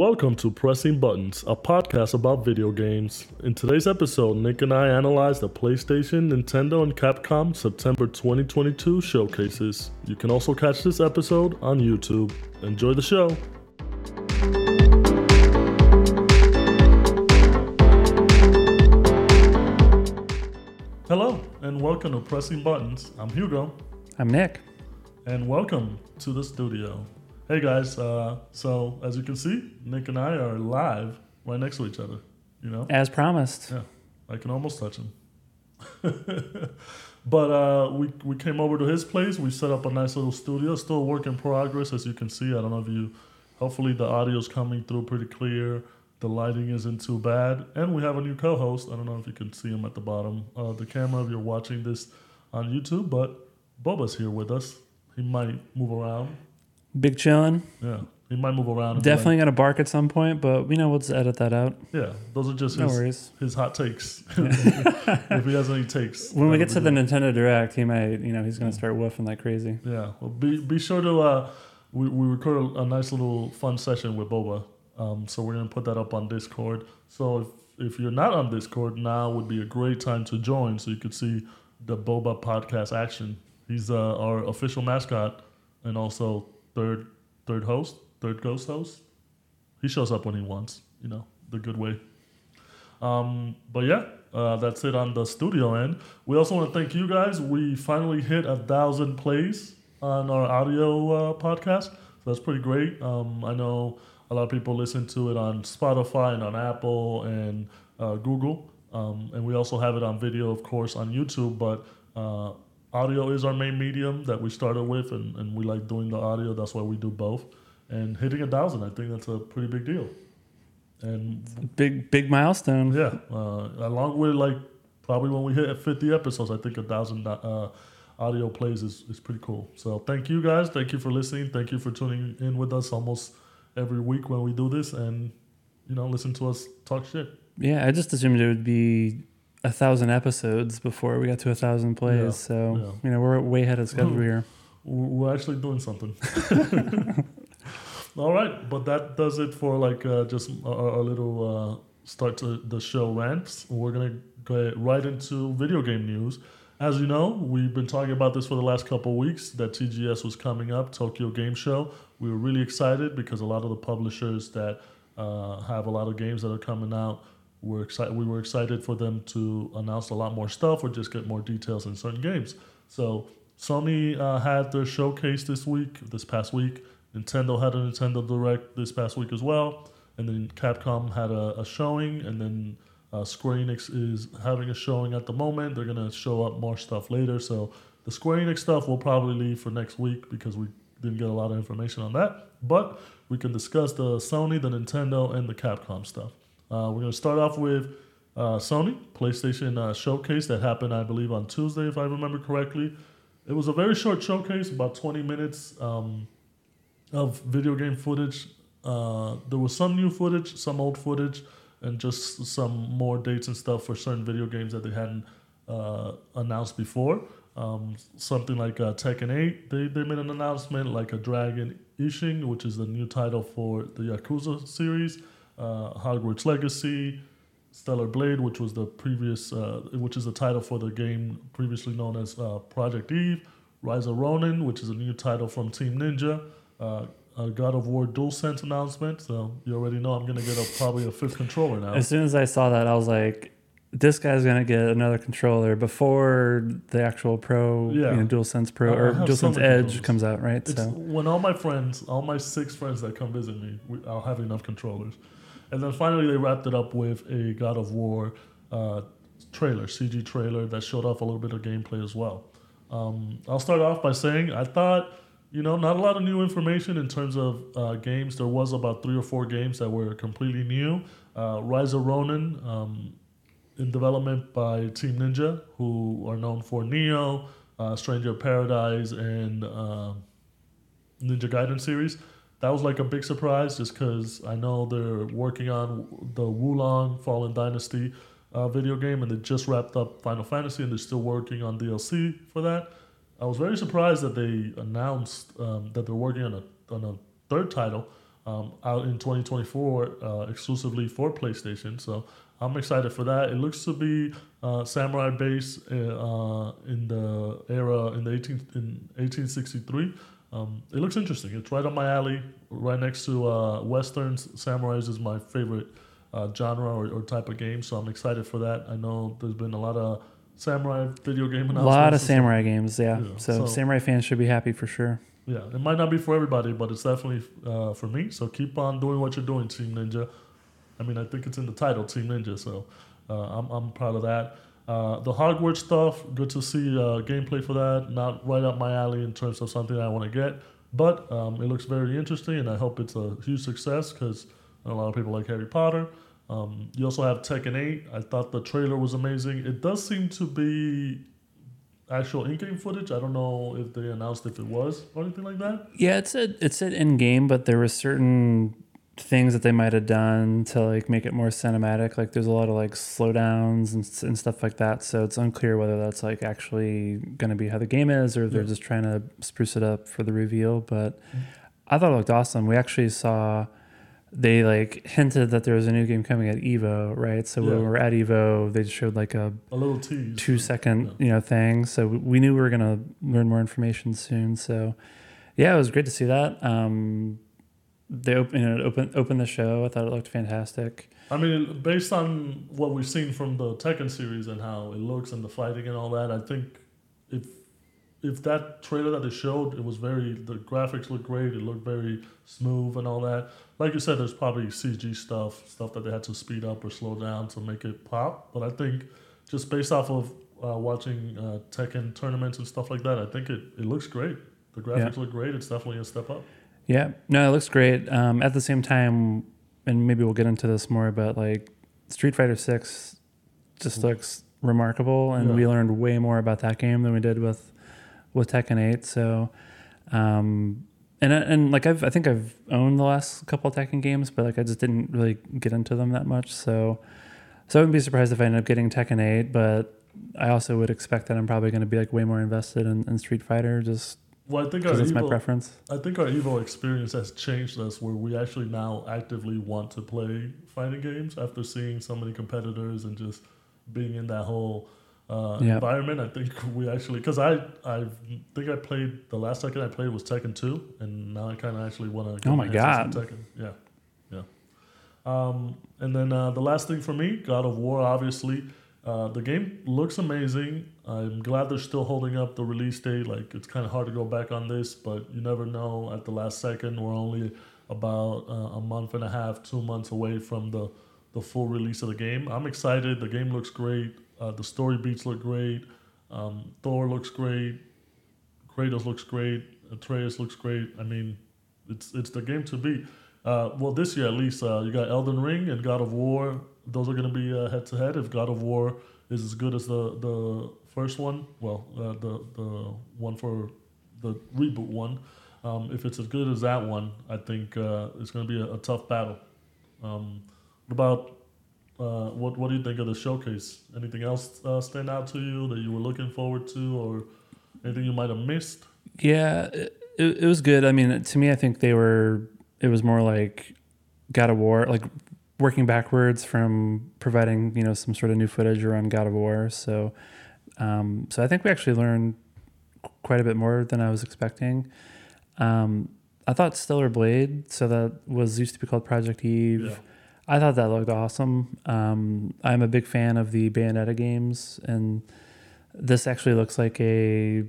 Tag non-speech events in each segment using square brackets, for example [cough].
Welcome to Pressing Buttons, a podcast about video games. In today's episode, Nick and I analyze the PlayStation, Nintendo, and Capcom September 2022 showcases. You can also catch this episode on YouTube. Enjoy the show. Hello, and welcome to Pressing Buttons. I'm Hugo, I'm Nick. and welcome to the studio. Hey guys, uh, so as you can see, Nick and I are live right next to each other. You know, As promised. yeah, I can almost touch him. [laughs] but uh, we we came over to his place. We set up a nice little studio. Still a work in progress, as you can see. I don't know if you. Hopefully, the audio's coming through pretty clear. The lighting isn't too bad, and we have a new co-host. I don't know if you can see him at the bottom of the camera if you're watching this on YouTube, but Boba's here with us. He might move around. Big chillin'. Yeah, he might move around. and be Definitely gonna bark at some point, but we know we'll just edit that out. like- yeah, those are just No his, worries. his hot takes. [laughs] [laughs] if he has any takes. When we get to the. Nintendo Direct, he might, you know, he's gonna start woofing like crazy. Yeah, well, be be sure to uh, we we record a, a nice little fun session with Boba. Um, so we're gonna put that up on Discord. So if if you're not on Discord, now would be a great time to join, so you could see the Boba podcast action. He's uh, our official mascot and also third third host, third ghost host. He shows up when he wants, you know, the good way. Um, but yeah, uh, that's it on the studio end. We also want to thank you guys. We finally hit a thousand plays on our audio uh, podcast. So that's pretty great. Um, I know a lot of people listen to it on Spotify and on Apple and uh, Google. Um, and we also have it on video, of course, on YouTube. But uh, audio is our main medium that we started with, and, and we like doing the audio. That's why we do both. And hitting a thousand, I think that's a pretty big deal. And Big big milestone. yeah, uh, along with like probably when we hit 50 episodes, I think a thousand uh, audio plays is, is pretty cool. So thank you guys. Thank you for listening. Thank you for tuning in with us almost every week when we do this and, you know, listen to us talk shit. Yeah, I just assumed it would be a thousand episodes before we got to a thousand plays. Yeah, so yeah. you know we're way ahead of schedule here. We're actually doing something. [laughs] All right, but that does it for like uh, just a, little uh, start to the show rants. We're gonna go right into video game news. As you know, we've been talking about this for the last couple of weeks. That TGS was coming up, Tokyo Game Show. We were really excited because a lot of the publishers that uh, have a lot of games that are coming out were excited. We were excited for them to announce a lot more stuff or just get more details in certain games. So Sony uh, had their showcase this week, this past week. Nintendo had a Nintendo Direct this past week as well, and then Capcom had a, a showing, and then uh, Square Enix is having a showing at the moment. They're gonna show up more stuff later, so the Square Enix stuff will probably leave for next week because we didn't get a lot of information on that. But we can discuss the Sony, the Nintendo, and the Capcom stuff. Uh, we're gonna start off with uh, Sony PlayStation uh, showcase that happened, I believe, on Tuesday, if I remember correctly. It was a very short showcase, about 20 minutes um, of video game footage. Uh, there was some new footage, some old footage, and just some more dates and stuff for certain video games that they hadn't uh, announced before. Um, something like uh, Tekken 8, they, they made an announcement, like a Dragon Ishin, which is the new title for the Yakuza series, uh, Hogwarts Legacy, Stellar Blade, which was the previous, uh, which is the title for the game previously known as uh, Project Eve, Rise of Ronin, which is a new title from Team Ninja, uh, a God of War DualSense announcement. So you already know I'm gonna get a, probably a fifth controller now. As soon as I saw that, I was like, "This guy's gonna get another controller before the actual Pro, Yeah. you know, DualSense Pro I- or so DualSense many Edge comes out, right?" It's so when all my friends, all my six friends that come visit me, we, I'll have enough controllers. And then finally, they wrapped it up with a God of War uh, trailer, CG trailer that showed off a little bit of gameplay as well. Um, I'll start off by saying I thought, you know, not a lot of new information in terms of uh, games. There was about three or four games that were completely new. Uh, Rise of Ronin, um, in development by Team Ninja, who are known for Nioh, uh, Stranger Paradise, and uh, Ninja Gaiden series. That was like a big surprise just because I know they're working on the Wo Long Fallen Dynasty uh, video game and they just wrapped up Final Fantasy and they're still working on DLC for that. I was very surprised that they announced um, that they're working on a, on a third title um, out in 2024 uh, exclusively for PlayStation. So I'm excited for that. It looks to be uh, samurai based uh, in the era in the 18 in 1863. Um, it looks interesting. It's right up my alley, right next to uh, westerns. Samurais is my favorite uh, genre or, or, type of game, so I'm excited for that. I know there's been a lot of samurai video game announcements. A lot of samurai games, yeah. yeah. So, so, samurai fans should be happy for sure. Yeah, it might not be for everybody, but it's definitely uh, for me. So keep on doing what you're doing, Team Ninja. I mean, I think it's in the title, Team Ninja. So uh, I'm I'm proud of that. Uh, the Hogwarts stuff, good to see uh, gameplay for that. Not right up my alley in terms of something I want to get, but um, it looks very interesting, and I hope it's a huge success because a lot of people like Harry Potter. Um, you also have Tekken 8. I thought the trailer was amazing. It does seem to be actual in-game footage. I don't know if they announced if it was or anything like that. Yeah, it said it said in-game, but there were certain things that they might have done to like make it more cinematic. Like there's a lot of like slowdowns and, and stuff like that. So it's unclear whether that's like actually going to be how the game is or they're yeah. just trying to spruce it up for the reveal. But mm-hmm. I thought it looked awesome. We actually saw they like hinted that there was a new game coming at Evo, right? So yeah. when we were at Evo, they showed like a, a little tease, two second, yeah. you know, thing. So we knew we were gonna learn more information soon. So yeah, it was great to see that. Um, they open, you know, open open the show. I thought it looked fantastic. I mean, based on what we've seen from the Tekken series and how it looks and the fighting and all that, I think if if that trailer that they showed, it was very the graphics looked great. It looked very smooth and all that. Like you said, there's probably CG stuff, stuff that they had to speed up or slow down to make it pop. But I think just based off of uh, watching uh, Tekken tournaments and stuff like that, I think it, it looks great. The graphics yeah. look great. It's definitely a step up. Yeah, no, it looks great. Um, at the same time, and maybe we'll get into this more, but like Street Fighter Six just looks remarkable, and yeah. we learned way more about that game than we did with with Tekken Eight. So, um, and and like I've I think I've owned the last couple of Tekken games, but like I just didn't really get into them that much. So, so I wouldn't be surprised if I end up getting Tekken Eight, but I also would expect that I'm probably going to be like way more invested in, in Street Fighter just well, I think our Evo, my preference. I think our Evo experience has changed us, where we actually now actively want to play fighting games after seeing so many competitors and just being in that whole uh, yep. environment. I think we actually, because I I think I played the last Tekken I played was Tekken two, and now I kind of actually want to. Oh my god! Tekken, yeah, yeah. Um, and then uh, the last thing for me, God of War, obviously. Uh, the game looks amazing. I'm glad they're still holding up the release date. Like it's kind of hard to go back on this, but you never know. At the last second, we're only about uh, a month and a half, two months away from the the full release of the game. I'm excited. The game looks great. Uh, the story beats look great. Um, Thor looks great. Kratos looks great. Atreus looks great. I mean, it's it's the game to beat. Uh, well, this year at least, uh, you got Elden Ring and God of War those are going to be head to head. If God of War is as good as the the first one, well, uh, the the one for the reboot one, um, if it's as good as that one, I think uh, it's going to be a, a, tough battle. Um, what about uh, what what do you think of the showcase? Anything else uh, stand out to you that you were looking forward to, or anything you might have missed? Yeah, it, it was good. I mean, to me, I think they were. It was more like God of War, like working backwards from providing you know some sort of new footage around God of War. So um, so I think we actually learned quite a bit more than I was expecting. Um, I thought Stellar Blade, so that was used to be called Project Eve. Yeah. I thought that looked awesome. Um, I'm a big fan of the Bayonetta games, and this actually looks like a.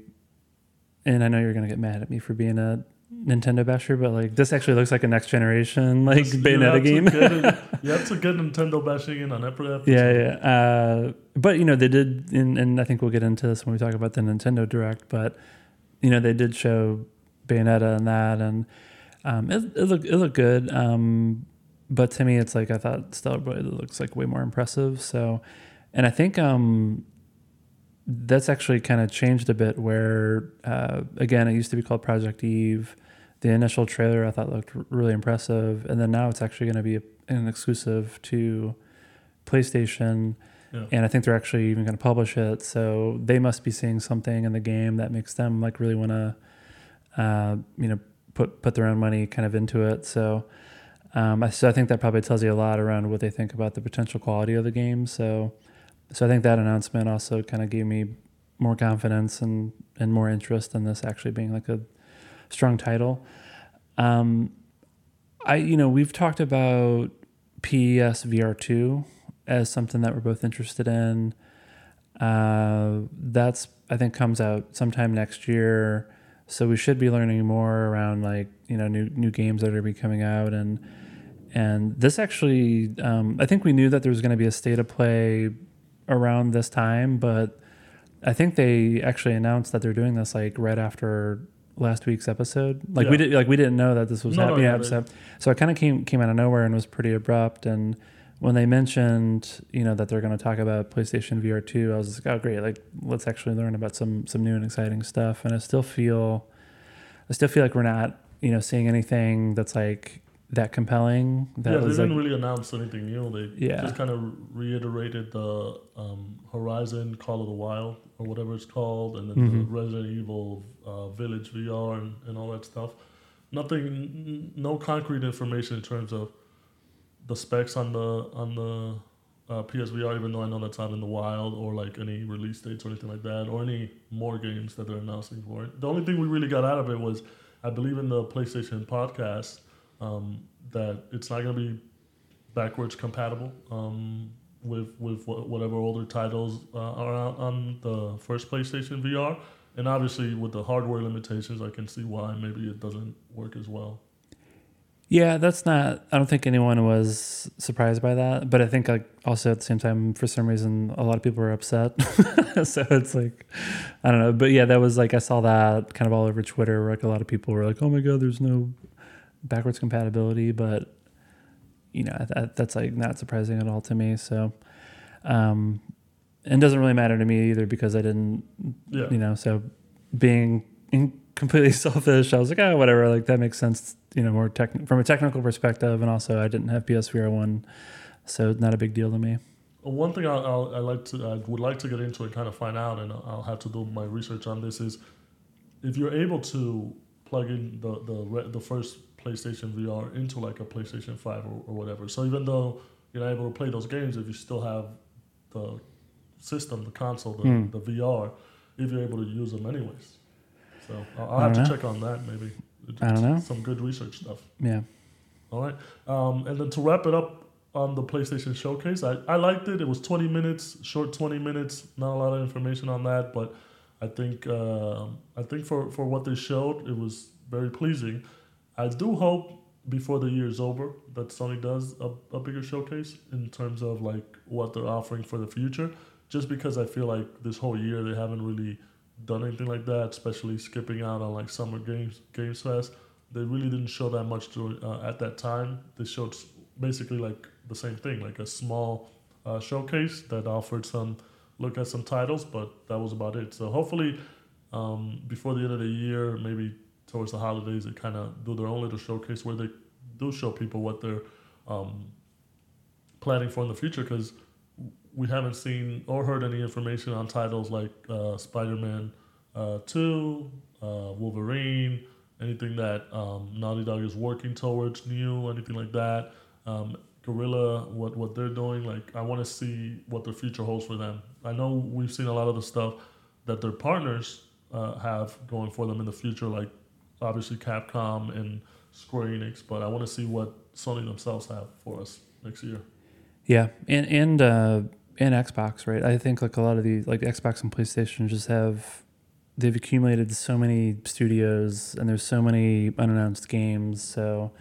And I know you're gonna get mad at me for being a Nintendo basher, but like this actually looks like a next generation like this, Bayonetta game. [laughs] yeah, it's a good Nintendo bashing in on every episode. Yeah, yeah. Uh, but you know they did, and, and I think we'll get into this when we talk about the Nintendo Direct. But you know they did show Bayonetta and that, and um, it, it looked it looked good. Um, but to me, it's like I thought Stellar Blade looks like way more impressive. So, and I think um, that's actually kind of changed a bit. Where uh, again, it used to be called Project Eve the initial trailer I thought looked really impressive, and then now it's actually going to be an exclusive to PlayStation. Yeah. And I think they're actually even going to publish it, so they must be seeing something in the game that makes them like really want to, uh, you know, put put their own money kind of into it. So, um, I, so I think that probably tells you a lot around what they think about the potential quality of the game. So, so I think that announcement also kind of gave me more confidence and and more interest in this actually being like a strong title. Um, I you know we've talked about PSVR two as something that we're both interested in. Uh, that's I think comes out sometime next year. So we should be learning more around like you know new new games that are be coming out and and this actually um, I think we knew that there was going to be a state of play around this time, but I think they actually announced that they're doing this like right after last week's episode. Like we Yeah. did like we didn't know that this was No, happening. yeah, Yeah, so, so it kind of came came out of nowhere and was pretty abrupt and when they mentioned, you know, that they're going to talk about PlayStation VR 2, I was like, oh great, like let's actually learn about some some new and exciting stuff and I still feel I still feel like we're not, you know, seeing anything that's like that compelling. That yeah, they didn't like really announce anything new. They Yeah. just kind of reiterated the um, Horizon Call of the Wild or whatever it's called, and then Mhm. the Resident Evil uh, Village VR and, and all that stuff. Nothing, no concrete information in terms of the specs on the on the uh, PSVR. Even though I know that's not in the wild or like any release dates or anything like that, or any more games that they're announcing for it. The only thing we really got out of it was, I believe in the PlayStation podcast um, that it's not going to be backwards compatible um, with with whatever older titles uh, are out on the first PlayStation VR. And obviously, with the hardware limitations, I can see why maybe it doesn't work as well. Yeah, that's not. I don't think anyone was surprised by that, but I think like also at the same time, for some reason, a lot of people were upset. [laughs] so it's like, I don't know, but yeah, that was like I saw that kind of all over Twitter. Where like a lot of people were like, "Oh my god, there's no backwards compatibility," but you know that, that's like not surprising at all to me. So, um, and it doesn't really matter to me either because I didn't Yeah, you know so being in completely [laughs] selfish i was like oh whatever like that makes sense you know more tech from a technical perspective and also i didn't have psvr 1 so not a big deal to me One thing I'll, I'll, I like to I would like to get into and kind of find out, and I'll have to do my research on this is if you're able to plug in the the re- the first PlayStation VR into like a PlayStation Five or, or whatever. So even though you're not able to play those games, if you still have the system, the console, the, Hmm. the VR, if you're able to use them anyways. So I'll, I'll have to know. check on that maybe. I don't know. Some good research stuff. yeah All right. Um, and then to wrap it up on the PlayStation Showcase, I, I liked it. It was 20 minutes, short 20 minutes. Not a lot of information on that, but I think uh, I think for, for what they showed, it was very pleasing. I do hope before the year is over that Sony does a, a bigger showcase in terms of like what they're offering for the future. Just because I feel like this whole year they haven't really done anything like that, especially skipping out on like Summer Games Games Fest they really didn't show that much during, uh, at that time. They showed basically like the same thing, like a small uh, showcase that offered some look at some titles, but that was about it. So hopefully, um, before the end of the year, maybe towards the holidays, they kind of do their own little showcase where they do show people what they're um, planning for in the future because we haven't seen or heard any information on titles like uh, Spider-Man uh, 2, uh, Wolverine, anything that um, Naughty Dog is working towards new, anything like that. Um, Guerrilla, what what they're doing, like I want to see what the future holds for them. I know we've seen a lot of the stuff that their partners uh, have going for them in the future, like obviously Capcom and Square Enix, but I want to see what Sony themselves have for us next year. yeah and and uh and xbox right i think like a lot of the like xbox and playstation just have they've accumulated so many studios and there's so many unannounced games so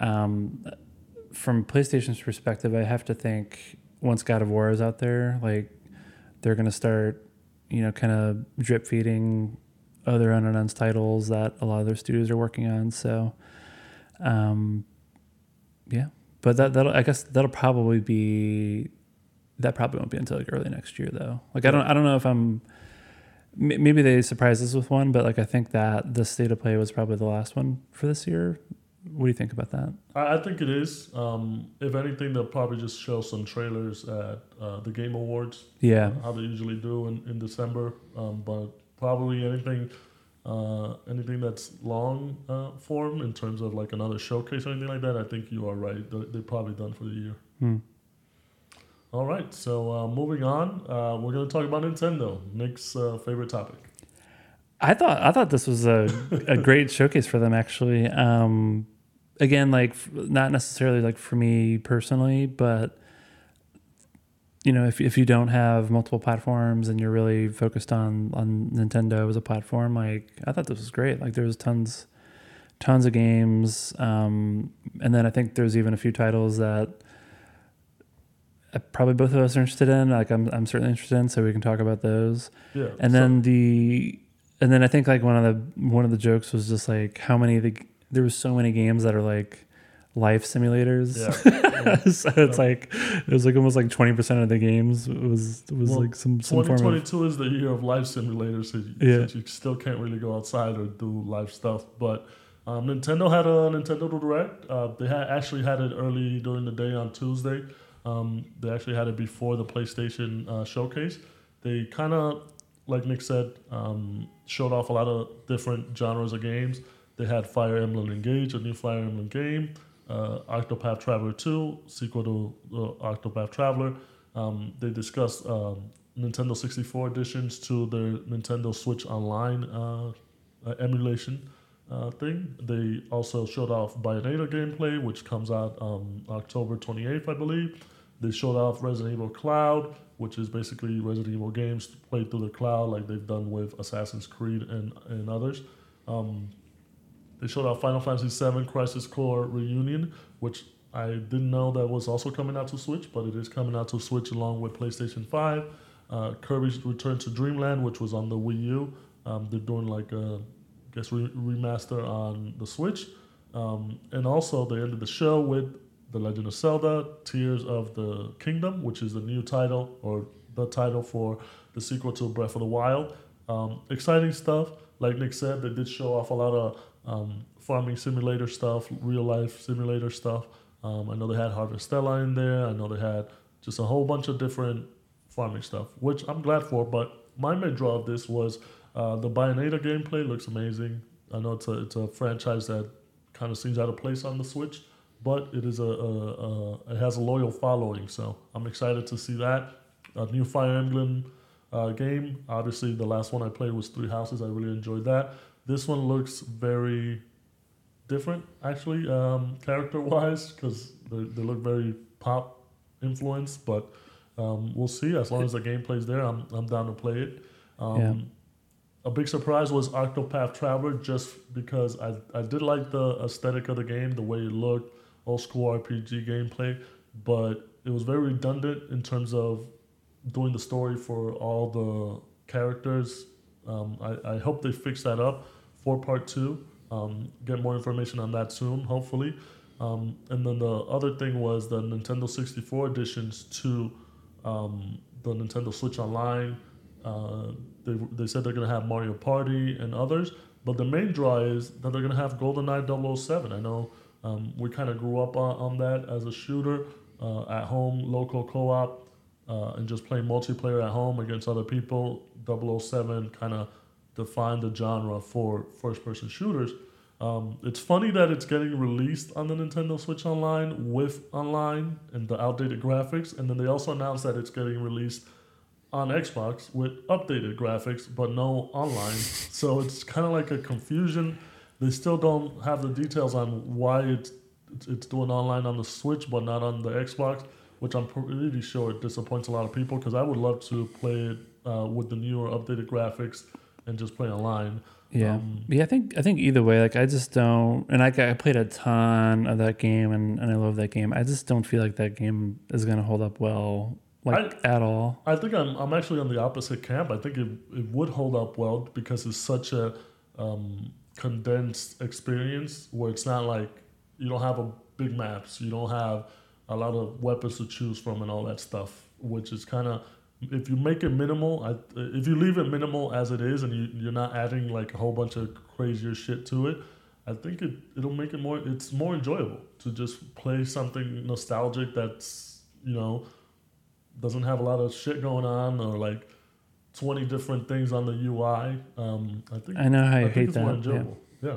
um from playstation's perspective i have to think once god of war is out there like they're to start you know kind of drip feeding other unannounced titles that a lot of their studios are working on so um yeah but that that I guess that'll probably be that probably won't be until like early next year though. Like I don't I don't know if I'm maybe they surprised us with one, but like I think that the state of play was probably the last one for this year. What do you think about that? I, think it is. Um, if anything, they'll probably just show some trailers at uh, the Game Awards. Yeah, how they usually do in, in December. Um, but probably anything uh, anything that's long uh, form in terms of like another showcase or anything like that, I think you are right. They're, they're probably done for the year. Hmm. All right, so uh, moving on, uh, we're going to talk about Nintendo, Nick's uh, favorite topic. I thought I thought this was a, a great showcase for them actually. Um, again, like f- not necessarily like for me personally, but you know, if if you don't have multiple platforms and you're really focused on on Nintendo as a platform, like I thought this was great. Like there was tons tons of games, um, and then I think there's even a few titles that uh, probably both of us are interested in. Like I'm I'm certainly interested in, so we can talk about those. Yeah. And so- then the and then I think like one of the one of the jokes was just like how many of the there was so many games that are like life simulators. yeah. [laughs] so it's like it was like almost like twenty percent of the games was was Well, like some some form of 2022 is the year of life simulators, so you, Yeah. since you still can't really go outside or do live stuff. But um, Nintendo had a Nintendo Direct. Uh, they had actually had it early during the day on Tuesday. Um, they actually had it before the PlayStation uh, showcase. They kind of, like Nick said, um, showed off a lot of different genres of games. They had Fire Emblem Engage, a new Fire Emblem game, uh, Octopath Traveler 2, sequel to uh, Octopath Traveler. Um, they discussed um, Nintendo 64 additions to their Nintendo Switch Online uh, uh, emulation uh, thing. They also showed off Bayonetta gameplay, which comes out um, October 28th, I believe. They showed off Resident Evil Cloud, which is basically Resident Evil games played through the cloud, like they've done with Assassin's Creed and, and others. Um, they showed off Final Fantasy VII Crisis Core Reunion, which I didn't know that was also coming out to Switch, but it is coming out to Switch along with PlayStation 5. Uh, Kirby's Return to Dreamland, which was on the Wii U. Um, they're doing like a, I guess, re- remaster on the Switch. Um, and also, they ended the show with The Legend of Zelda Tears of the Kingdom, which is the new title or the title for the sequel to Breath of the Wild. Um, exciting stuff. Like Nick said, they did show off a lot of um, farming simulator stuff, real life simulator stuff. Um, I know they had Harvestella in there. I know they had just a whole bunch of different farming stuff, which I'm glad for. But my main draw of this was uh, the Bayonetta gameplay looks amazing. I know it's a it's a franchise that kind of seems out of place on the Switch, but it is a, a, a it has a loyal following. So I'm excited to see that. A new Fire Emblem uh, game. Obviously, the last one I played was Three Houses. I really enjoyed that. This one looks very different, actually, um, character wise, because they, they look very pop influenced. But um, we'll see. As long as the gameplay's there, I'm, I'm down to play it. Um, Yeah. A big surprise was Octopath Traveler, just because I, I did like the aesthetic of the game, the way it looked, old school RPG gameplay, but it was very redundant in terms of doing the story for all the characters. Um, I, I hope they fix that up for part two. Um, get more information on that soon, hopefully. Um, and then the other thing was the Nintendo 64 additions to um, the Nintendo Switch Online. Uh, they, they said they're going to have Mario Party and others, but the main draw is that they're going to have GoldenEye 007. I know um, we kind of grew up on, on that as a shooter uh, at home, local co op, uh, and just playing multiplayer at home against other people. 007 kind of defined the genre for first person shooters. Um, it's funny that it's getting released on the Nintendo Switch Online with online and the outdated graphics, and then they also announced that it's getting released on Xbox with updated graphics but no online. So it's kind of like a confusion. They still don't have the details on why it's it's, it's doing online on the Switch but not on the Xbox, which I'm pretty sure it disappoints a lot of people because I would love to play it uh, with the newer updated graphics and just play online. Yeah, Um, yeah. I think I think either way, like I just don't. And I, I played a ton of that game, and, and I love that game. I just don't feel like that game is gonna hold up well, like at all. I think I'm, I'm actually on the opposite camp. I think it, it would hold up well because it's such a um, condensed experience where it's not like you don't have a big maps, you don't have a lot of weapons to choose from and all that stuff, which is kind of if you make it minimal, I, if you leave it minimal as it is and you, you're not adding like a whole bunch of crazier shit to it, I think it, it'll make it more, it's more enjoyable to just play something nostalgic that's, you know, doesn't have a lot of shit going on or like twenty different things on the UI. Um, I think I know how you I hate it's that. Yeah. enjoyable. Yeah.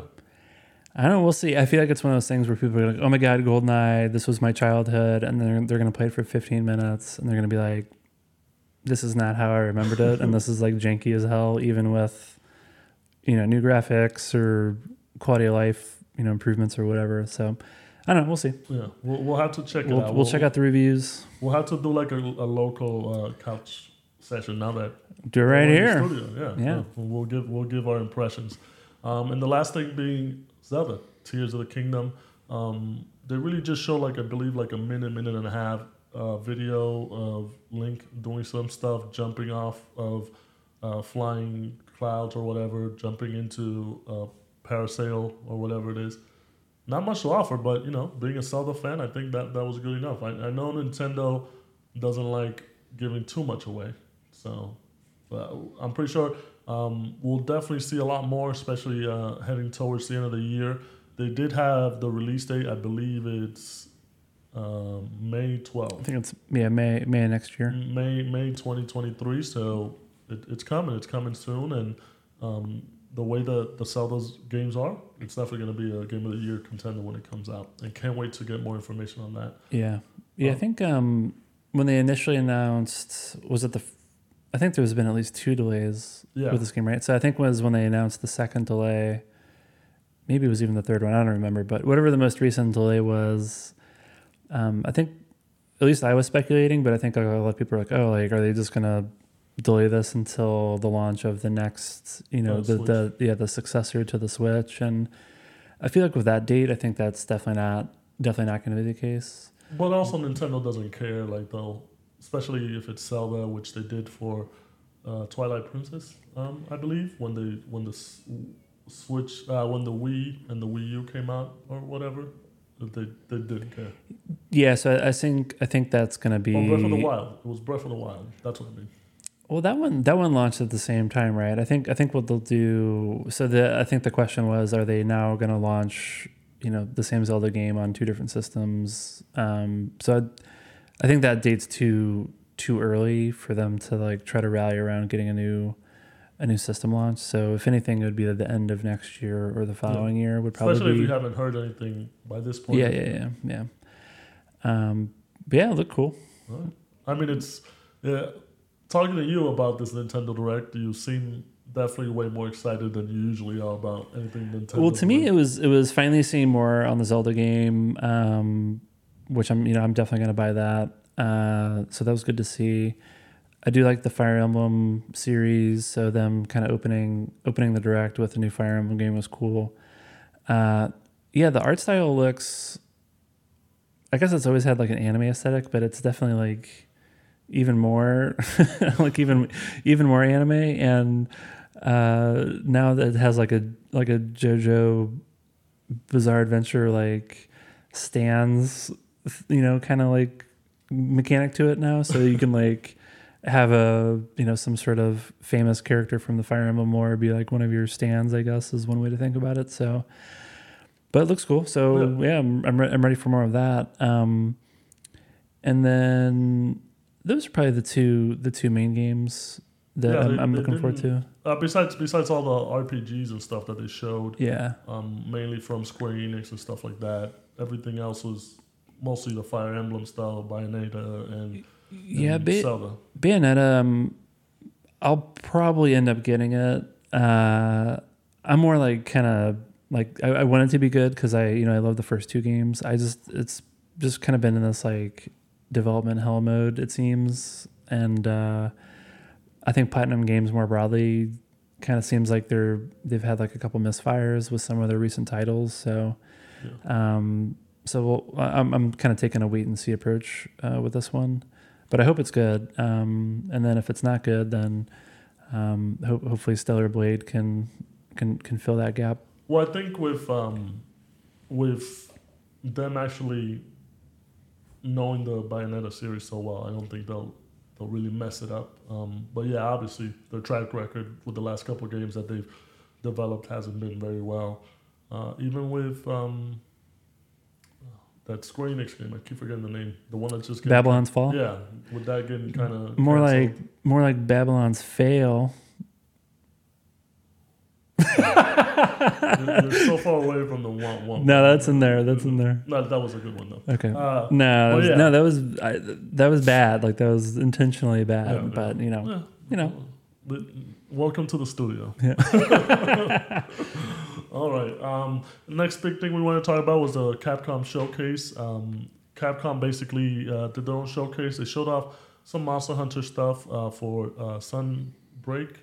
I don't know. We'll see. I feel like it's one of those things where people are like, "Oh my god, Goldeneye! This was my childhood," and they're they're gonna play it for 15 minutes, and they're gonna be like, "This is not how I remembered it," and this is like janky as hell, even with, you know, new graphics or quality of life, you know, improvements or whatever. So, I don't know. We'll see. Yeah, we'll, we'll have to check it We'll, out. we'll check out the reviews. We'll have to do like a, a local uh, couch session now that Do it right here. studio. Yeah, Yeah. We'll give we'll give our impressions. Um, and the last thing being Zelda, Tears of the Kingdom. Um, they really just show like I believe like a minute, minute and a half uh, video of Link doing some stuff, jumping off of uh, flying clouds or whatever, jumping into a parasail or whatever it is. Not much to offer, but you know, being a Zelda fan, I think that that was good enough. I, I know Nintendo doesn't like giving too much away, so I'm pretty sure um, we'll definitely see a lot more, especially uh, heading towards the end of the year. They did have the release date. I believe it's um, May 12th. I think it's yeah May May next year. May May 2023. So it, it's coming. It's coming soon. And um, the way that the Zelda's games are, it's definitely going to be a Game of the Year contender when it comes out. And can't wait to get more information on that. Yeah, yeah. I Um, think um, when they initially announced, was it the? I think there's been at least two delays Yeah. with this game, right? So I think it was when they announced the second delay. Maybe it was even the third one. I don't remember, but whatever the most recent delay was, um, I think at least I was speculating, but I think like, a lot of people are like, oh, like are they just gonna delay this until the launch of the next, you know, Oh, the, the yeah the successor to the Switch? And I feel like with that date, I think that's definitely not definitely not going to be the case. But also, Nintendo doesn't care. Like they'll, especially if it's Zelda, which they did for uh, Twilight Princess, um, I believe, when they when the s- Switch, uh, when the Wii and the Wii U came out or whatever, they they didn't care. Yeah, so I think I think that's gonna be Oh, Breath of the Wild. It was Breath of the Wild. That's what I mean. well. That one that one launched at the same time, right? I think I think what they'll do. So the I think the question was, are they now gonna launch you know the same Zelda game on two different systems? Um, so I, I think that date's too too early for them to like try to rally around getting a new a new system launch. So if anything, it would be at the end of next year or the following year would probably Especially if you haven't heard anything by this point. yeah, yeah, yeah, yeah. Um, but yeah, look cool. I mean, it's yeah. Talking to you about this Nintendo Direct, you seem definitely way more excited than you usually are about anything Nintendo. Well, to me, it was it was finally seeing more on the Zelda game, um, which I'm you know I'm definitely gonna buy that. Uh, so that was good to see. I do like the Fire Emblem series, so them kind of opening opening the direct with a new Fire Emblem game was cool. Uh, yeah, the art style looks. I guess it's always had like an anime aesthetic, but it's definitely like even more [laughs] like even even more anime. And uh now that it has like a like a jojo bizarre adventure like stands you know kind of like mechanic to it now. So you can [laughs] like have a you know some sort of famous character from the fire emblem lore be like one of your stands i guess is one way to think about it. So but it looks cool so yeah, I'm, I'm, re- I'm ready for more of that um and then those are probably the two the two main games that Yeah, I'm, they- I'm they looking forward to. Uh, besides, besides all the RPGs and stuff that they showed, Yeah, um, mainly from Square Enix and stuff like that, everything else was mostly the Fire Emblem style, Bayonetta and, yeah. and Bay- Zelda. Bayonetta, um, I'll probably end up getting it. Uh, I'm more like kind of like I, I want it to be good because I you know I love the first two games. I just it's just kind of been in this like development hell mode it seems, and uh, I think Platinum Games more broadly kind of seems like they're they've had like a couple misfires with some of their recent titles. So. Um, so we'll, I'm, I'm kind of taking a wait and see approach uh, with this one, but I hope it's good. Um, and then if it's not good, then um, ho- hopefully Stellar Blade can can can fill that gap. Well, I think with um, with them actually knowing the Bayonetta series so well, I don't think they'll they'll really mess it up. Um, but yeah, obviously their track record with the last couple of games that they've developed hasn't been very well. Uh, even with um, that Square Enix game. I keep forgetting the name. The one that's just getting, Babylon's Fall. Yeah, with that getting kind of More like more like Babylon's Fail. You're, you're so far away from the one. one No, that's in there. That's in there. No, that was a good one though. Okay. Uh, No, that was, yeah. no, that was I, that was bad. Like that was intentionally bad. Yeah, but you know, yeah. you know. But welcome to the studio. Yeah. [laughs] All right. Um, next big thing we want to talk about was the Capcom showcase. Um, Capcom basically uh, did their own showcase. They showed off some Monster Hunter stuff uh, for uh, Sunbreak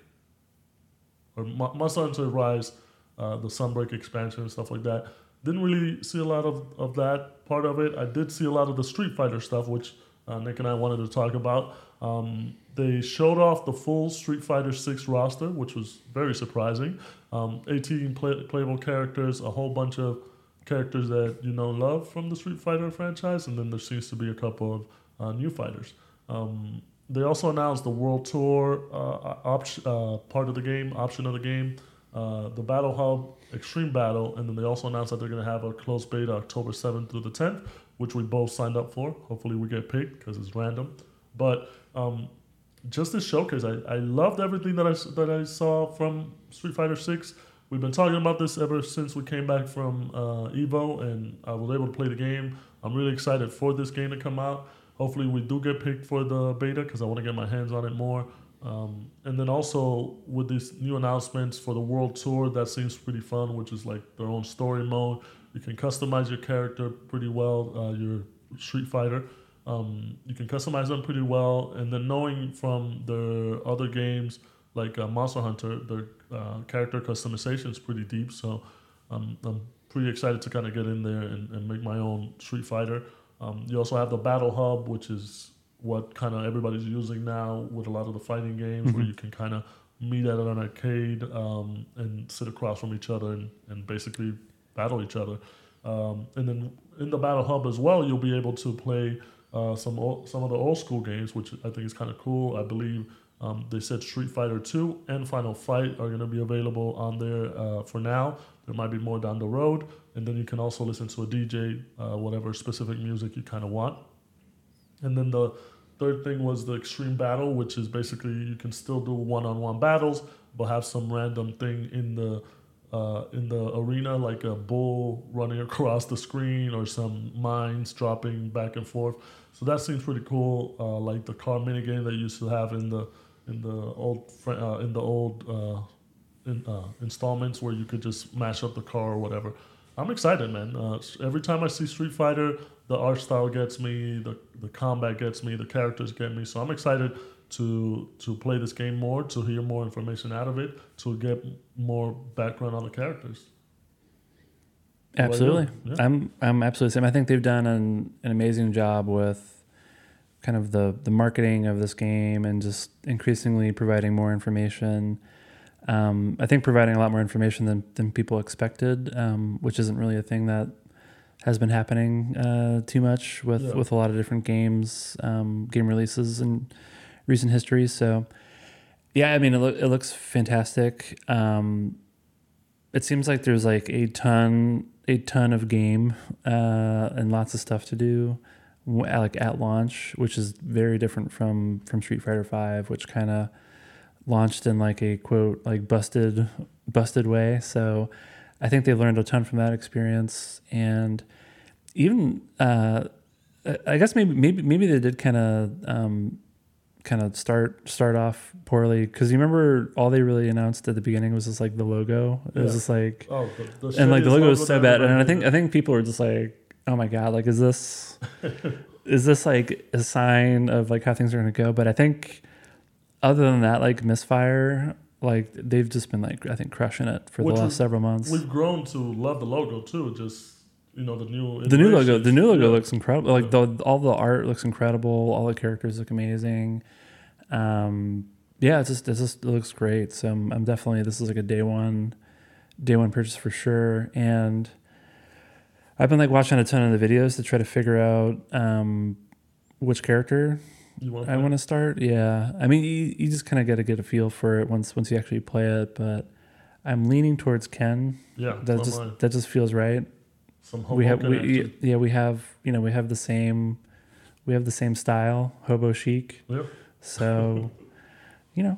or Mo- Monster Hunter Rise, uh, the Sunbreak expansion and stuff like that. Didn't really see a lot of, of that part of it. I did see a lot of the Street Fighter stuff, which uh, Nick and I wanted to talk about. Um, they showed off the full Street Fighter 6 roster, which was very surprising. Um, 18 play- playable characters, a whole bunch of characters that you know love from the Street Fighter franchise, and then there seems to be a couple of uh, new fighters. Um, they also announced the World Tour uh, op- uh, part of the game, option of the game, uh, the Battle Hub, Extreme Battle, and then they also announced that they're going to have a closed beta October 7th through the 10th, which we both signed up for. Hopefully, we get picked because it's random. But um, just this showcase, I, I loved everything that I, that I saw from Street Fighter 6. We've been talking about this ever since we came back from uh, Evo, and I was able to play the game. I'm really excited for this game to come out. Hopefully, we do get picked for the beta because I want to get my hands on it more. Um, and then also with these new announcements for the World Tour, that seems pretty fun, which is like their own story mode. You can customize your character pretty well, uh, your Street Fighter. Um, you can customize them pretty well, and then knowing from their other games like uh, Monster Hunter, their uh, character customization is pretty deep. So um, I'm pretty excited to kind of get in there and, and make my own Street Fighter. Um, you also have the Battle Hub, which is what kind of everybody's using now with a lot of the fighting games, where Mhm. you can kind of meet at an arcade um, and sit across from each other and, and basically battle each other. Um, and then in the Battle Hub as well, you'll be able to play uh, some old, some of the old school games, which I think is kind of cool. I believe um, they said Street Fighter 2 and Final Fight are going to be available on there uh, for now. There might be more down the road. And then you can also listen to a DJ, uh, whatever specific music you kind of want. And then the third thing was the Extreme Battle, which is basically you can still do one on one battles, but have some random thing in the uh, in the arena, like a bull running [laughs] across the screen or some mines dropping back and forth. So that seems pretty cool, uh, like the car mini game that you used to have in the in the old uh, in the old uh, in, uh, installments where you could just mash up the car or whatever. I'm excited, man. Uh, every time I see Street Fighter, the art style gets me, the the combat gets me, the characters get me. So I'm excited to to play this game more, to hear more information out of it, to get more background on the characters. What about you? Absolutely. Yeah. I'm I'm absolutely same. I think they've done an, an amazing job with kind of the the marketing of this game and just increasingly providing more information. Um, I think providing a lot more information than than people expected, um, which isn't really a thing that has been happening uh, too much with Yeah. with a lot of different games, um, game releases in recent history. So, yeah, I mean, it, loo- it looks fantastic. Um, it seems like there's like a ton a ton of game uh, and lots of stuff to do like at launch which is very different from from street fighter 5 which kind of launched in like a quote like busted busted way. So i think they've learned a ton from that experience. And even uh, I- guess maybe maybe maybe they did kind of um, kind of start start off poorly. Because you remember all they really announced at the beginning was just like the logo? It was just like Oh, the, the and like the logo was so bad. and i think i think people were just like oh my god like is this [laughs] is this like a sign of like how things are going to go? But i think other than that like misfire like they've just been like i think crushing it for Which the last was- several months. we've grown to love the logo too. Just you know the new the new logo the new logo Yeah. looks incredible. Like the all the art looks incredible. All the characters look amazing. Um yeah it's just it's just it looks great. So I'm, I'm definitely this is like a day one day one purchase for sure. And i've been like watching a ton of the videos to try to figure out um which character You want i want to start yeah i mean you, you just kind of got to get a feel for it once once you actually play it but i'm leaning towards ken Yeah, that just that just feels right Some hobo we have we, yeah we have you know we have the same we have the same style hobo chic Yep. so you know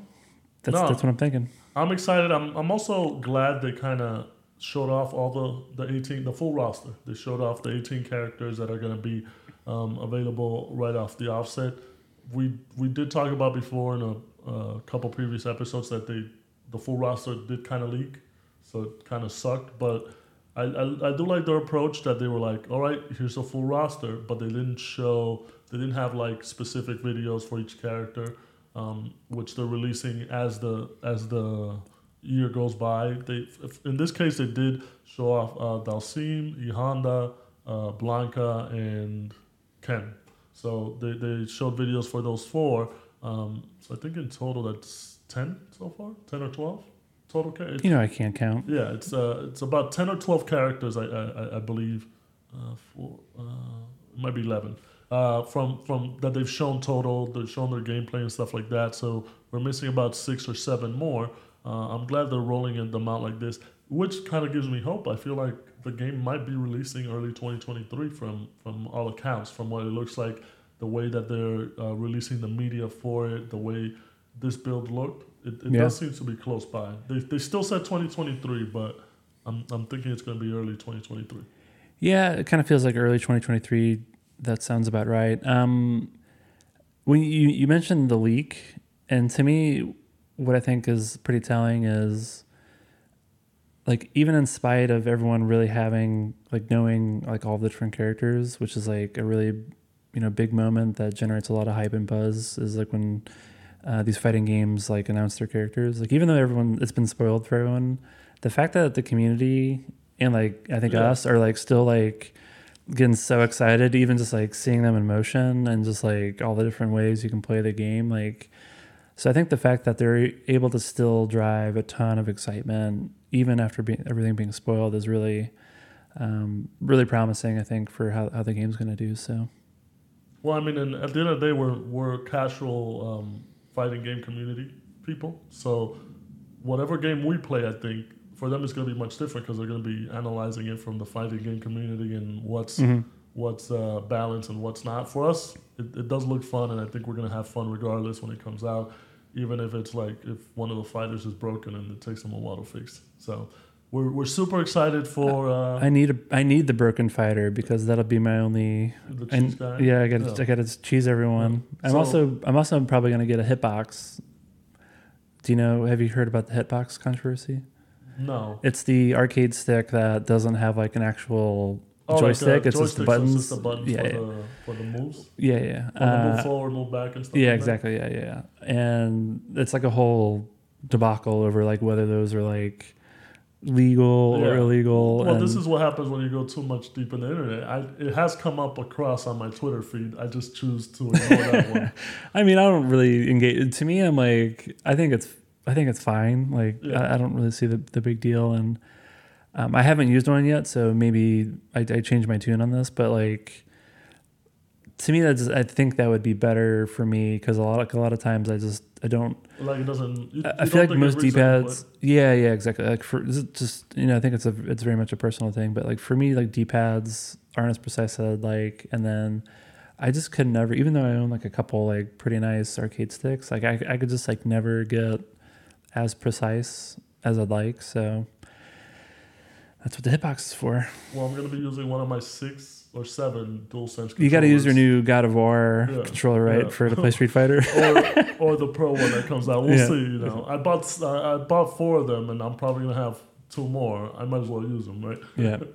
that's No. that's what i'm thinking I'm excited. I'm I'm also glad they kind of showed off all the the 18 the full roster. They showed off the 18 characters that are going to be um, available right off the offset. We we did talk about before in a, a couple previous episodes that they the full roster did kind of leak, so it kind of sucked. But I, I I do like their approach that they were like, all right, here's a full roster, but they didn't show they didn't have like specific videos for each character um, which they're releasing as the as the year goes by. They if, in this case they did show off uh, Dhalsim, Ihanda, uh, Blanka, and Ken. So they, they showed videos for those four. Um, so I think in total that's ten so far, ten or twelve total. Ca- it's- you know i can't count yeah, it's uh, it's about ten or twelve characters, I I, I- believe. Uh, for uh, it might be eleven. Uh, from from that they've shown total, they've shown their gameplay and stuff like that. So we're missing about six or seven more. Uh, I'm glad they're rolling in them out like this, which kind of gives me hope. I feel like the game might be releasing early 2023 from from all accounts, from what it looks like, the way that they're uh, releasing the media for it, the way this build looked. It, it Yeah. does seem to be close by. They, they still said 2023, but I'm, I'm thinking it's going to be early 2023. Yeah, it kind of feels like early 2023. That sounds about right. Um, when you you mentioned the leak, and to me, what I think is pretty telling is like even in spite of everyone really having like knowing like all the different characters, which is like a really you know big moment that generates a lot of hype and buzz, is like when uh, these fighting games like announce their characters. Like even though everyone it's been spoiled for everyone, the fact that the community and like I think Yeah. us are like still like getting so excited, even just like seeing them in motion and just like all the different ways you can play the game. Like, so I think the fact that they're able to still drive a ton of excitement even after being everything being spoiled is really, um, really promising. I think for how how the game's going to do. So Well, I mean, and at the end of the day, we're, we're casual um, fighting game community people. So whatever game we play, I think, for them it's going to be much different because they're going to be analyzing it from the fighting game community and what's what's uh, balanced and what's not. For us, it, it does look fun, and I think we're going to have fun regardless when it comes out, even if it's like if one of the fighters is broken and it takes them a while to fix. So we're, we're super excited for uh, I need a I need the broken fighter because that'll be my only. the cheese And guy. yeah, I got Yeah. I got to cheese everyone. I'm So- also I'm also probably going to get a hitbox. Do you know? Have you heard about the hitbox controversy? No. It's the arcade stick that doesn't have like an actual Oh, like, uh, joystick. it's just the buttons. It's just the buttons yeah, for, yeah, The, for the moves. yeah, yeah. The move Uh, forward, move back, and stuff. yeah, like exactly. Yeah, yeah, yeah. And it's like a whole debacle over like whether those are like legal or illegal. Well, this is what happens when you go too much deep in the internet. I, it has come up across on my Twitter feed. I just choose to ignore that one. [laughs] I mean, I don't really engage. To me, I'm like, I think it's, I think it's fine. Like, Yeah. I, I don't really see the, the big deal, and um, I haven't used one yet, so maybe I, I changed my tune on this. But like, to me, that's I think that would be better for me because a lot, like a lot of times, I just I don't. Like it doesn't. You, I- you I don't feel like most D pads. Yeah, yeah, exactly. Like for just you know, I think it's a it's very much a personal thing. But like for me, like D pads aren't as precise as I'd like, and then I just could never, even though I own like a couple like pretty nice arcade sticks, like I I could just like never get as precise as I'd like. So that's what the hitbox is for. Well, I'm gonna be using one of my six or seven dual sense. You got to use your new God of War Yeah, controller, right, yeah. for to play [laughs] Street Fighter. or, [laughs] or the pro one that comes out. We'll Yeah. see. You know, I bought I, I bought four of them, and I'm probably gonna have two more. I might as well use them, right? yeah. [laughs]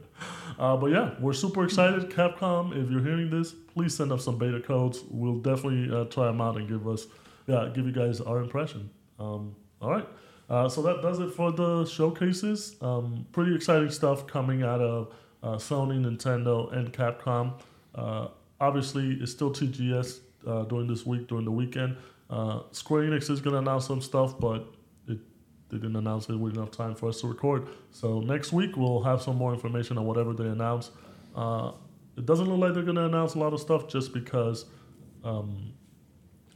Uh, but yeah, we're super excited. Capcom, if you're hearing this, please send us some beta codes. We'll definitely uh, try them out and give us, yeah, give you guys our impression. Um, all right. Uh, so that does it for the showcases. Um, pretty exciting stuff coming out of uh, Sony, Nintendo, and Capcom. Uh, obviously, it's still TGS uh, during this week, during the weekend. Uh, Square Enix is going to announce some stuff, but it, they didn't announce it with enough time for us to record. So next week we'll have some more information on whatever they announce. Uh, it doesn't look like they're going to announce a lot of stuff just because um,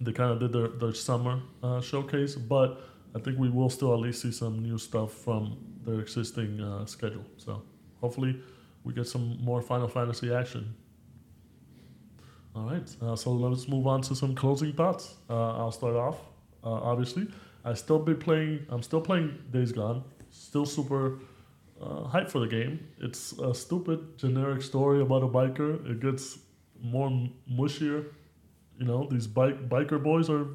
they kind of did their, their summer showcase, but I think we will still at least see some new stuff from their existing uh, schedule. So hopefully we get some more Final Fantasy action. All right, uh, so let's move on to some closing thoughts. Uh, I'll start off. Uh, obviously, I still be playing. I'm still playing Days Gone. Still super uh, hyped for the game. It's a stupid generic story about a biker. It gets more mushier. You know, these bike biker boys are,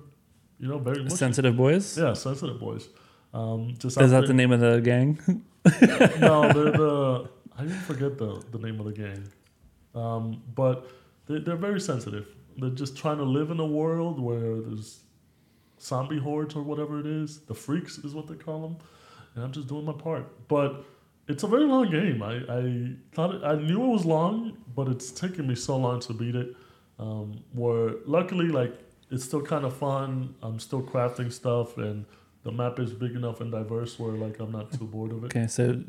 you know, very. Sensitive boys. Yeah, sensitive boys. Um, just Is that the name of the gang? [laughs] no, they're [laughs] the. I didn't forget the, the name of the gang. Um, but they, they're very sensitive. They're just trying to live in a world where there's zombie hordes or whatever it is. The freaks is what they call them. And I'm just doing my part. But it's a very long game. I, I thought it, I knew it was long, but it's taken me so long to beat it. Um, where luckily, like it's still kind of fun. I'm still crafting stuff, and the map is big enough and diverse where like I'm not too bored of it. Okay, so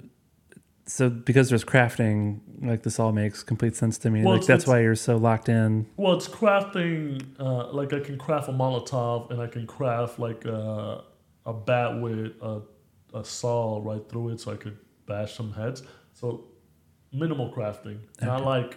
so because there's crafting, like this all makes complete sense to me. Well, like that's why you're so locked in. Well, it's crafting. Uh, like I can craft a Molotov, and I can craft like a, a bat with a, a saw right through it, so I could bash some heads. So minimal crafting, not Okay. like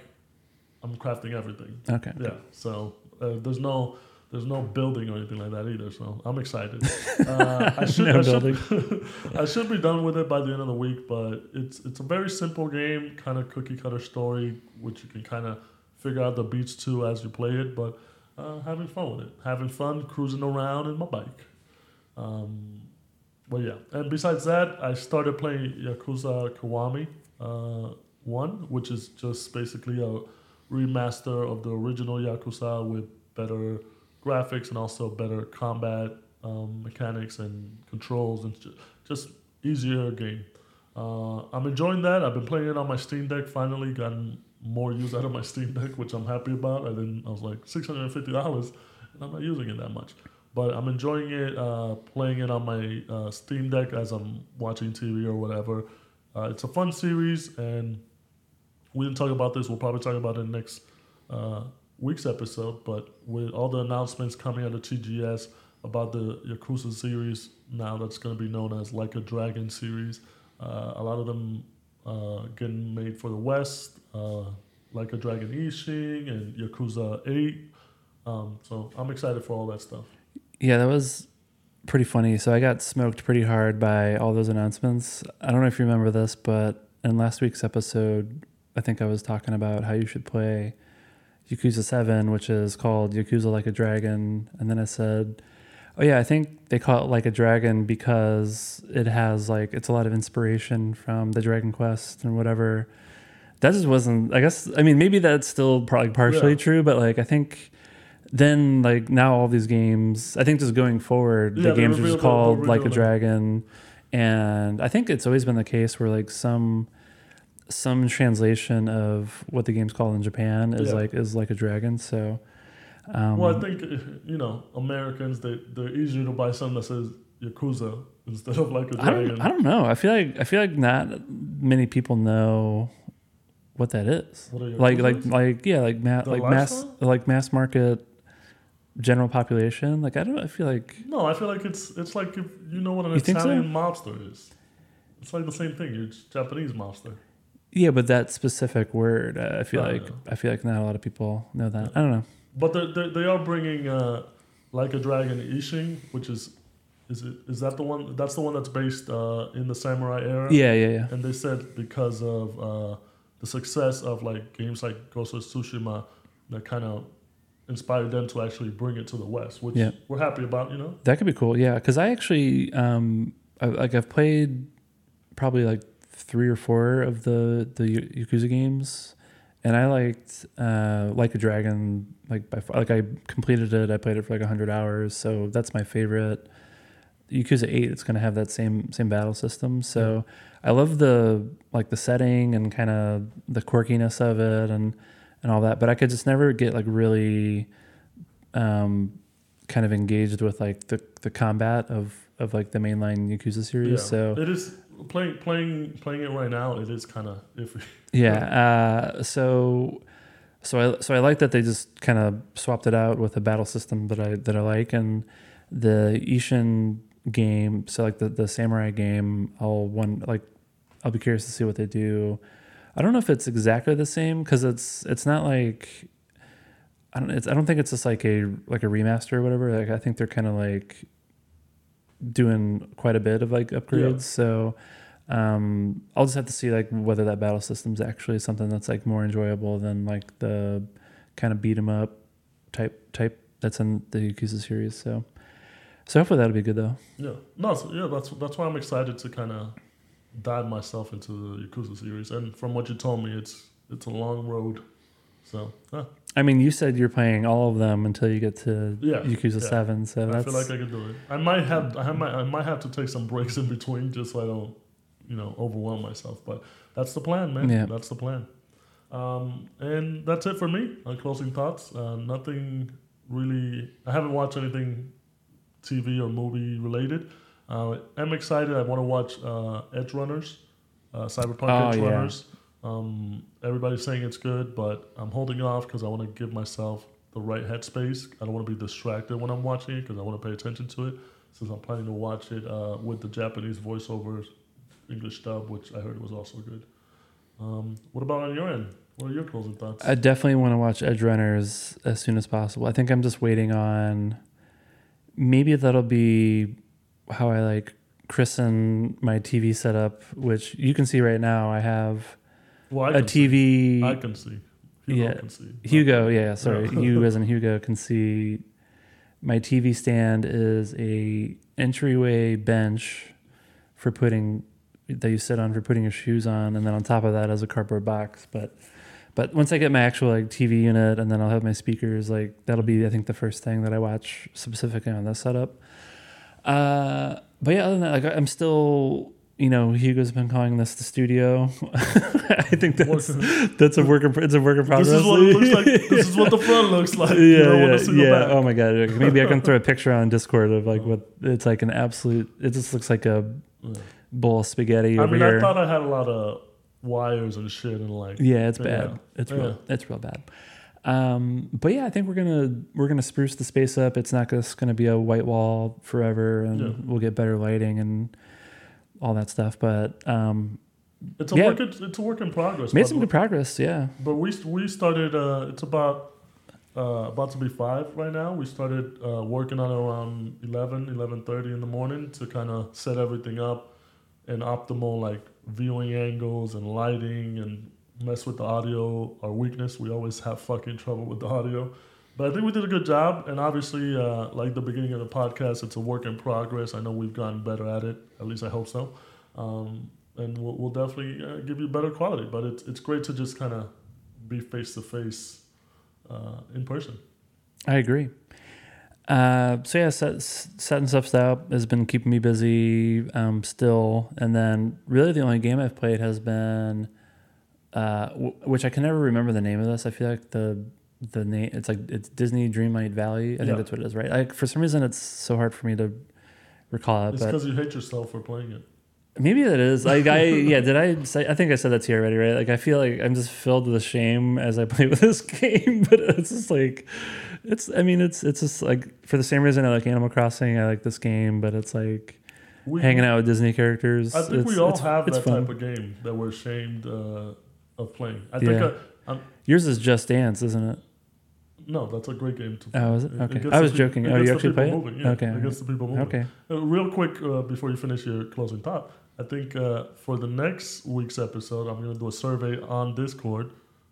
I'm crafting everything. Okay. Yeah. So uh, there's no there's no building or anything like that either. So I'm excited. [laughs] Uh, I [laughs] should No I should, [laughs] I should be done with it by the end of the week, but it's it's a very simple game, kind of cookie cutter story, which you can kind of figure out the beats to as you play it. But uh, having fun with it, having fun cruising around in my bike. Um, but yeah, and besides that, I started playing Yakuza Kiwami uh, One, which is just basically a remaster of the original Yakuza with better graphics and also better combat um, mechanics and controls and just easier game. Uh, I'm enjoying that. I've been playing it on my Steam Deck. Finally, gotten more use out of my Steam Deck, which I'm happy about. I didn't. I was like six hundred and fifty dollars, and I'm not using it that much. But I'm enjoying it. Uh, playing it on my uh, Steam Deck as I'm watching TV or whatever. Uh, it's a fun series, and we didn't talk about this. We'll probably talk about it next uh, week's episode. But with all the announcements coming out of TGS about the Yakuza series now, that's going to be known as Like a Dragon series. Uh, a lot of them uh, getting made for the West, uh, Like a Dragon Ishin and Yakuza 8. Um, so I'm excited for all that stuff. Yeah, that was pretty funny. So I got smoked pretty hard by all those announcements. I don't know if you remember this, but in last week's episode, I think I was talking about how you should play Yakuza 7, which is called Yakuza Like a Dragon. And then I said, Oh, yeah, I think they call it Like a Dragon because it has like, it's a lot of inspiration from the Dragon Quest and whatever. That just wasn't, I guess, I mean, maybe that's still probably partially Yeah. true, but like, I think then like now all these games i think just going forward Yeah, the games are just called like a dragon and i think it's always been the case where like some some translation of what the game's called in japan is Yeah. like is like a dragon so um Well, I think you know Americans they they're easier to buy something that says Yakuza instead of like a I dragon. don't, I don't know i feel like i feel like not many people know what that is What like like like yeah like ma- The like mass like mass market general population like i don't i feel like no, I feel like it's it's like if you know what an think so? Italian mobster is. It's like the same thing. You're Japanese mobster. Yeah, but that specific word, uh, I feel I like know. I feel like not a lot of people know that. I don't know. But they they they are bringing uh, like a dragon Ishin, which is is it is that the one? That's the one that's based uh, in the samurai era. Yeah, yeah, yeah. And they said because of uh, the success of like games like Ghost of Tsushima, that kind of inspired them to actually bring it to the West, which Yeah. we're happy about. You know. That could be cool. Yeah, because I actually um, I, like I've played probably like three or four of the the Yakuza games, and I liked uh, like a dragon. Like by far, like I completed it. I played it for like hundred hours, so that's my favorite. Yakuza Eight, it's gonna have that same same battle system. So I love the like the setting and kind of the quirkiness of it and and all that. But I could just never get like really um, kind of engaged with like the the combat of of like the mainline Yakuza series. Yeah. So it is playing playing playing it right now. It is kind of iffy. [laughs] yeah, uh, so so I so I like that they just kind of swapped it out with a battle system that I that I like and the Ishin game. So like the the samurai game, I'll one like I'll be curious to see what they do. I don't know if it's exactly the same because it's it's not like I don't I don't think it's just like a like a remaster or whatever. Like I think they're kind of like doing quite a bit of like upgrades. Yeah. So um, I'll just have to see like whether that battle system's actually something that's like more enjoyable than like the kind of beat 'em up type type that's in the Yakuza series. So so hopefully that'll be good though. Yeah, no, so, yeah, that's that's why I'm excited to kind of dive myself into the Yakuza series. And from what you told me, it's it's a long road. So yeah, I mean, you said you're playing all of them until you get to Yeah, Yakuza yeah. Seven. So I that's feel like I can do it. I might have I my I might have to take some breaks in between just so I don't you know overwhelm myself. But that's the plan, man. Yeah. That's the plan. Um, and that's it for me. On closing thoughts, uh, nothing really. I haven't watched anything TV or movie related. Uh, I'm excited. I want to watch uh, Edgerunners, uh, Cyberpunk Oh, Edge yeah. Runners. Um, everybody's saying it's good, but I'm holding off because I want to give myself the right headspace. I don't want to be distracted when I'm watching it because I want to pay attention to it. Since I'm planning to watch it uh, with the Japanese voiceovers, English dub, which I heard was also good. Um, what about on your end? What are your closing thoughts? I definitely want to watch Edgerunners as soon as possible. I think I'm just waiting on maybe that'll be how I like christen my TV setup, which you can see right now. I have well, a can see. TV. I can see. Hugo Yeah. can see. Hugo, yeah, sorry. Yeah. [laughs] you as in Hugo can see my TV stand is a entryway bench for putting that you sit on for putting your shoes on, and then on top of that is a cardboard box. But but once I get my actual like TV unit, and then I'll have my speakers, like that'll be I think the first thing that I watch specifically on this setup. Uh, but yeah, other than that, like I'm still. You know, Hugo's been calling this the studio. [laughs] I think that's that's a work in, it's a work in progress. This is what it looks like. [laughs] This is what the front looks like. yeah, you yeah, want to yeah. back. Oh my god! Maybe I can throw a [laughs] picture on Discord of like what it's like an absolute. It just looks like a bowl of spaghetti I over mean, here. I thought I had a lot of wires and shit and like. yeah, it's Yeah. bad. It's Yeah. real. It's real bad. Um, but yeah, I think we're gonna we're gonna spruce the space up. It's not just gonna be a white wall forever, and Yeah. we'll get better lighting and all that stuff. But um, It's a Yeah. work. It's, it's a work in progress. made some good progress. Yeah. But we we started. Uh, it's about uh, about to be five right now. We started uh, working on it around 11, 11.30 in the morning to kind of set everything up and optimal like viewing angles and lighting and mess with the audio. Our weakness, we always have fucking trouble with the audio. But I think we did a good job, and obviously, uh, like the beginning of the podcast, it's a work in progress. I know we've gotten better at it. At least I hope so. Um, and we'll, we'll definitely uh, give you better quality. But it's it's great to just kind of be face to face in person. I agree. Uh, so yeah, set, setting stuff up has been keeping me busy um, still, and then really the only game I've played has been, uh, w- which I can never remember the name of this. I feel like the the name it's like it's Disney Dreamlight Valley. I think Yeah. that's what it is, right? Like for some reason, it's so hard for me to recall it, It's but because you hate yourself for playing it. Maybe that is [laughs] like I yeah did I say I think I said that to you already right like I feel like I'm just filled with shame as I [laughs] play with this game but it's just like it's I mean it's it's just like for the same reason I like Animal Crossing I like this game but it's like We, hanging out with Disney characters I think it's, we all it's- have it's that fun. type of game that we're ashamed uh, of playing. I think Yeah. I, yours is Just Dance isn't it no, that's a great game to play. oh is it It- it okay I was joking oh you actually play it moving, yeah, okay it gets the people moving. okay Uh, real quick, uh, before you finish your closing thought, I think uh, for the next week's episode, I'm going to do a survey on Discord.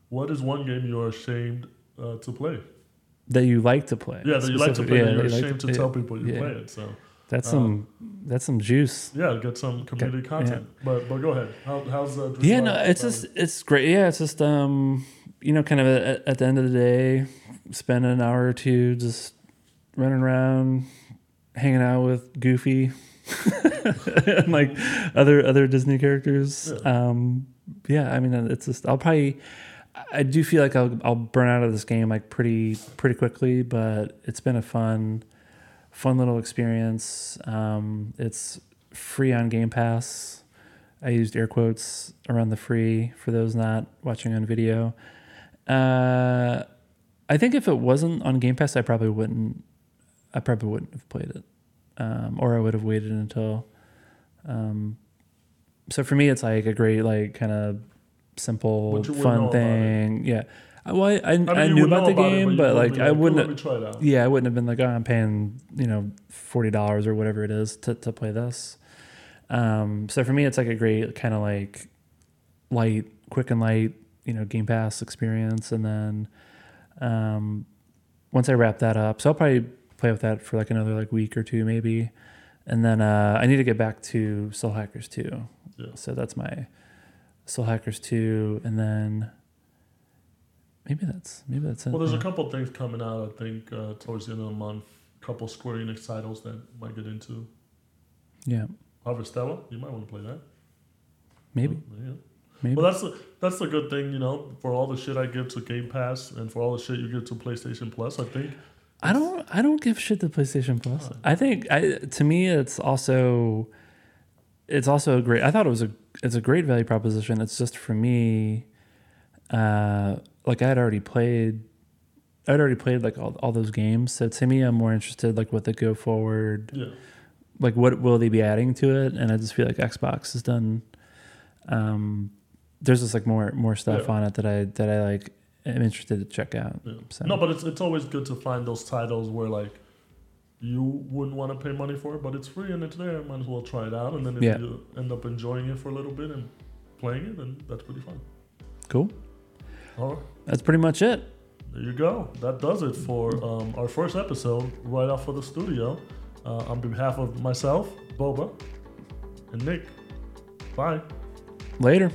What is one game you are ashamed uh, to play? that you like to play Yeah, that you like to play, yeah, you're you like ashamed to, tell people you yeah. play it. So, that's uh, some that's some juice yeah, get some community Okay, content. But but go ahead. How, how's uh, yeah no it's just it's great yeah it's just um you know kind of at, at the end of the day spend an hour or two just running around hanging out with goofy [laughs] and like other other disney characters Yeah. um yeah i mean it's just i'll probably i do feel like i'll, I'll burn out of this game like pretty pretty quickly but it's been a fun fun little experience um it's free on game pass I used air quotes around the free for those not watching on video. Uh, I think if it wasn't on Game Pass, I probably wouldn't. I probably wouldn't have played it, um, or I would have waited until. Um, so for me, it's like a great like kind of simple, But you wouldn't know fun thing. Yeah. I- Well, I, I, I, mean, you knew about the it, game, you but wouldn't like I "Cool, wouldn't. Let me try it out. Yeah, I wouldn't have been like, oh, I'm paying, you know, forty dollars or whatever it is to, to play this. Um, so for me, it's like a great kind of like light, quick and light, you know, Game Pass experience. And then um, once I wrap that up, so I'll probably play with that for like another like week or two, maybe. And then uh, I need to get back to Soul Hackers 2. Yeah. So that's my Soul Hackers 2, and then maybe that's maybe that's it. Well, there's yeah. a couple things coming out. I think uh, towards the end of the month, a couple Square Enix titles that might get into. yeah, Harvestella, you might want to play that. maybe Yeah. maybe. Well, that's the that's the good thing, you know. For all the shit I give to Game Pass and for all the shit you give to PlayStation Plus, I think I don't I don't give shit to PlayStation Plus. I think I to me it's also it's also a great I thought it was a it's a great value proposition. It's just for me uh like I had already played I'd already played like all, all those games. So to me I'm more interested like what the go forward yeah. like what will they be adding to it and I just feel like Xbox has done um there's just like more more stuff Yeah. on it that I that I like am interested to check out. yeah. So No, but it's it's always good to find those titles where like you wouldn't want to pay money for it, but it's free and it's there. Might as well try it out, and then if Yeah. you end up enjoying it for a little bit and playing it, then that's pretty fun. cool. All right. That's pretty much it. There you go. That does it for um, our first episode right off of the studio. Uh, on behalf of myself, Boba, and Nick, bye. Later.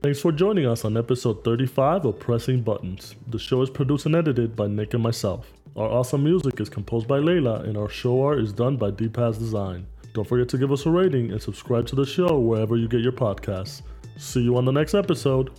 Thanks for joining us on episode 35 of Pressing Buttons. The show is produced and edited by Nick and myself. Our awesome music is composed by Layla, and our show art is done by DPaz Design. Don't forget to give us a rating and subscribe to the show wherever you get your podcasts. See you on the next episode.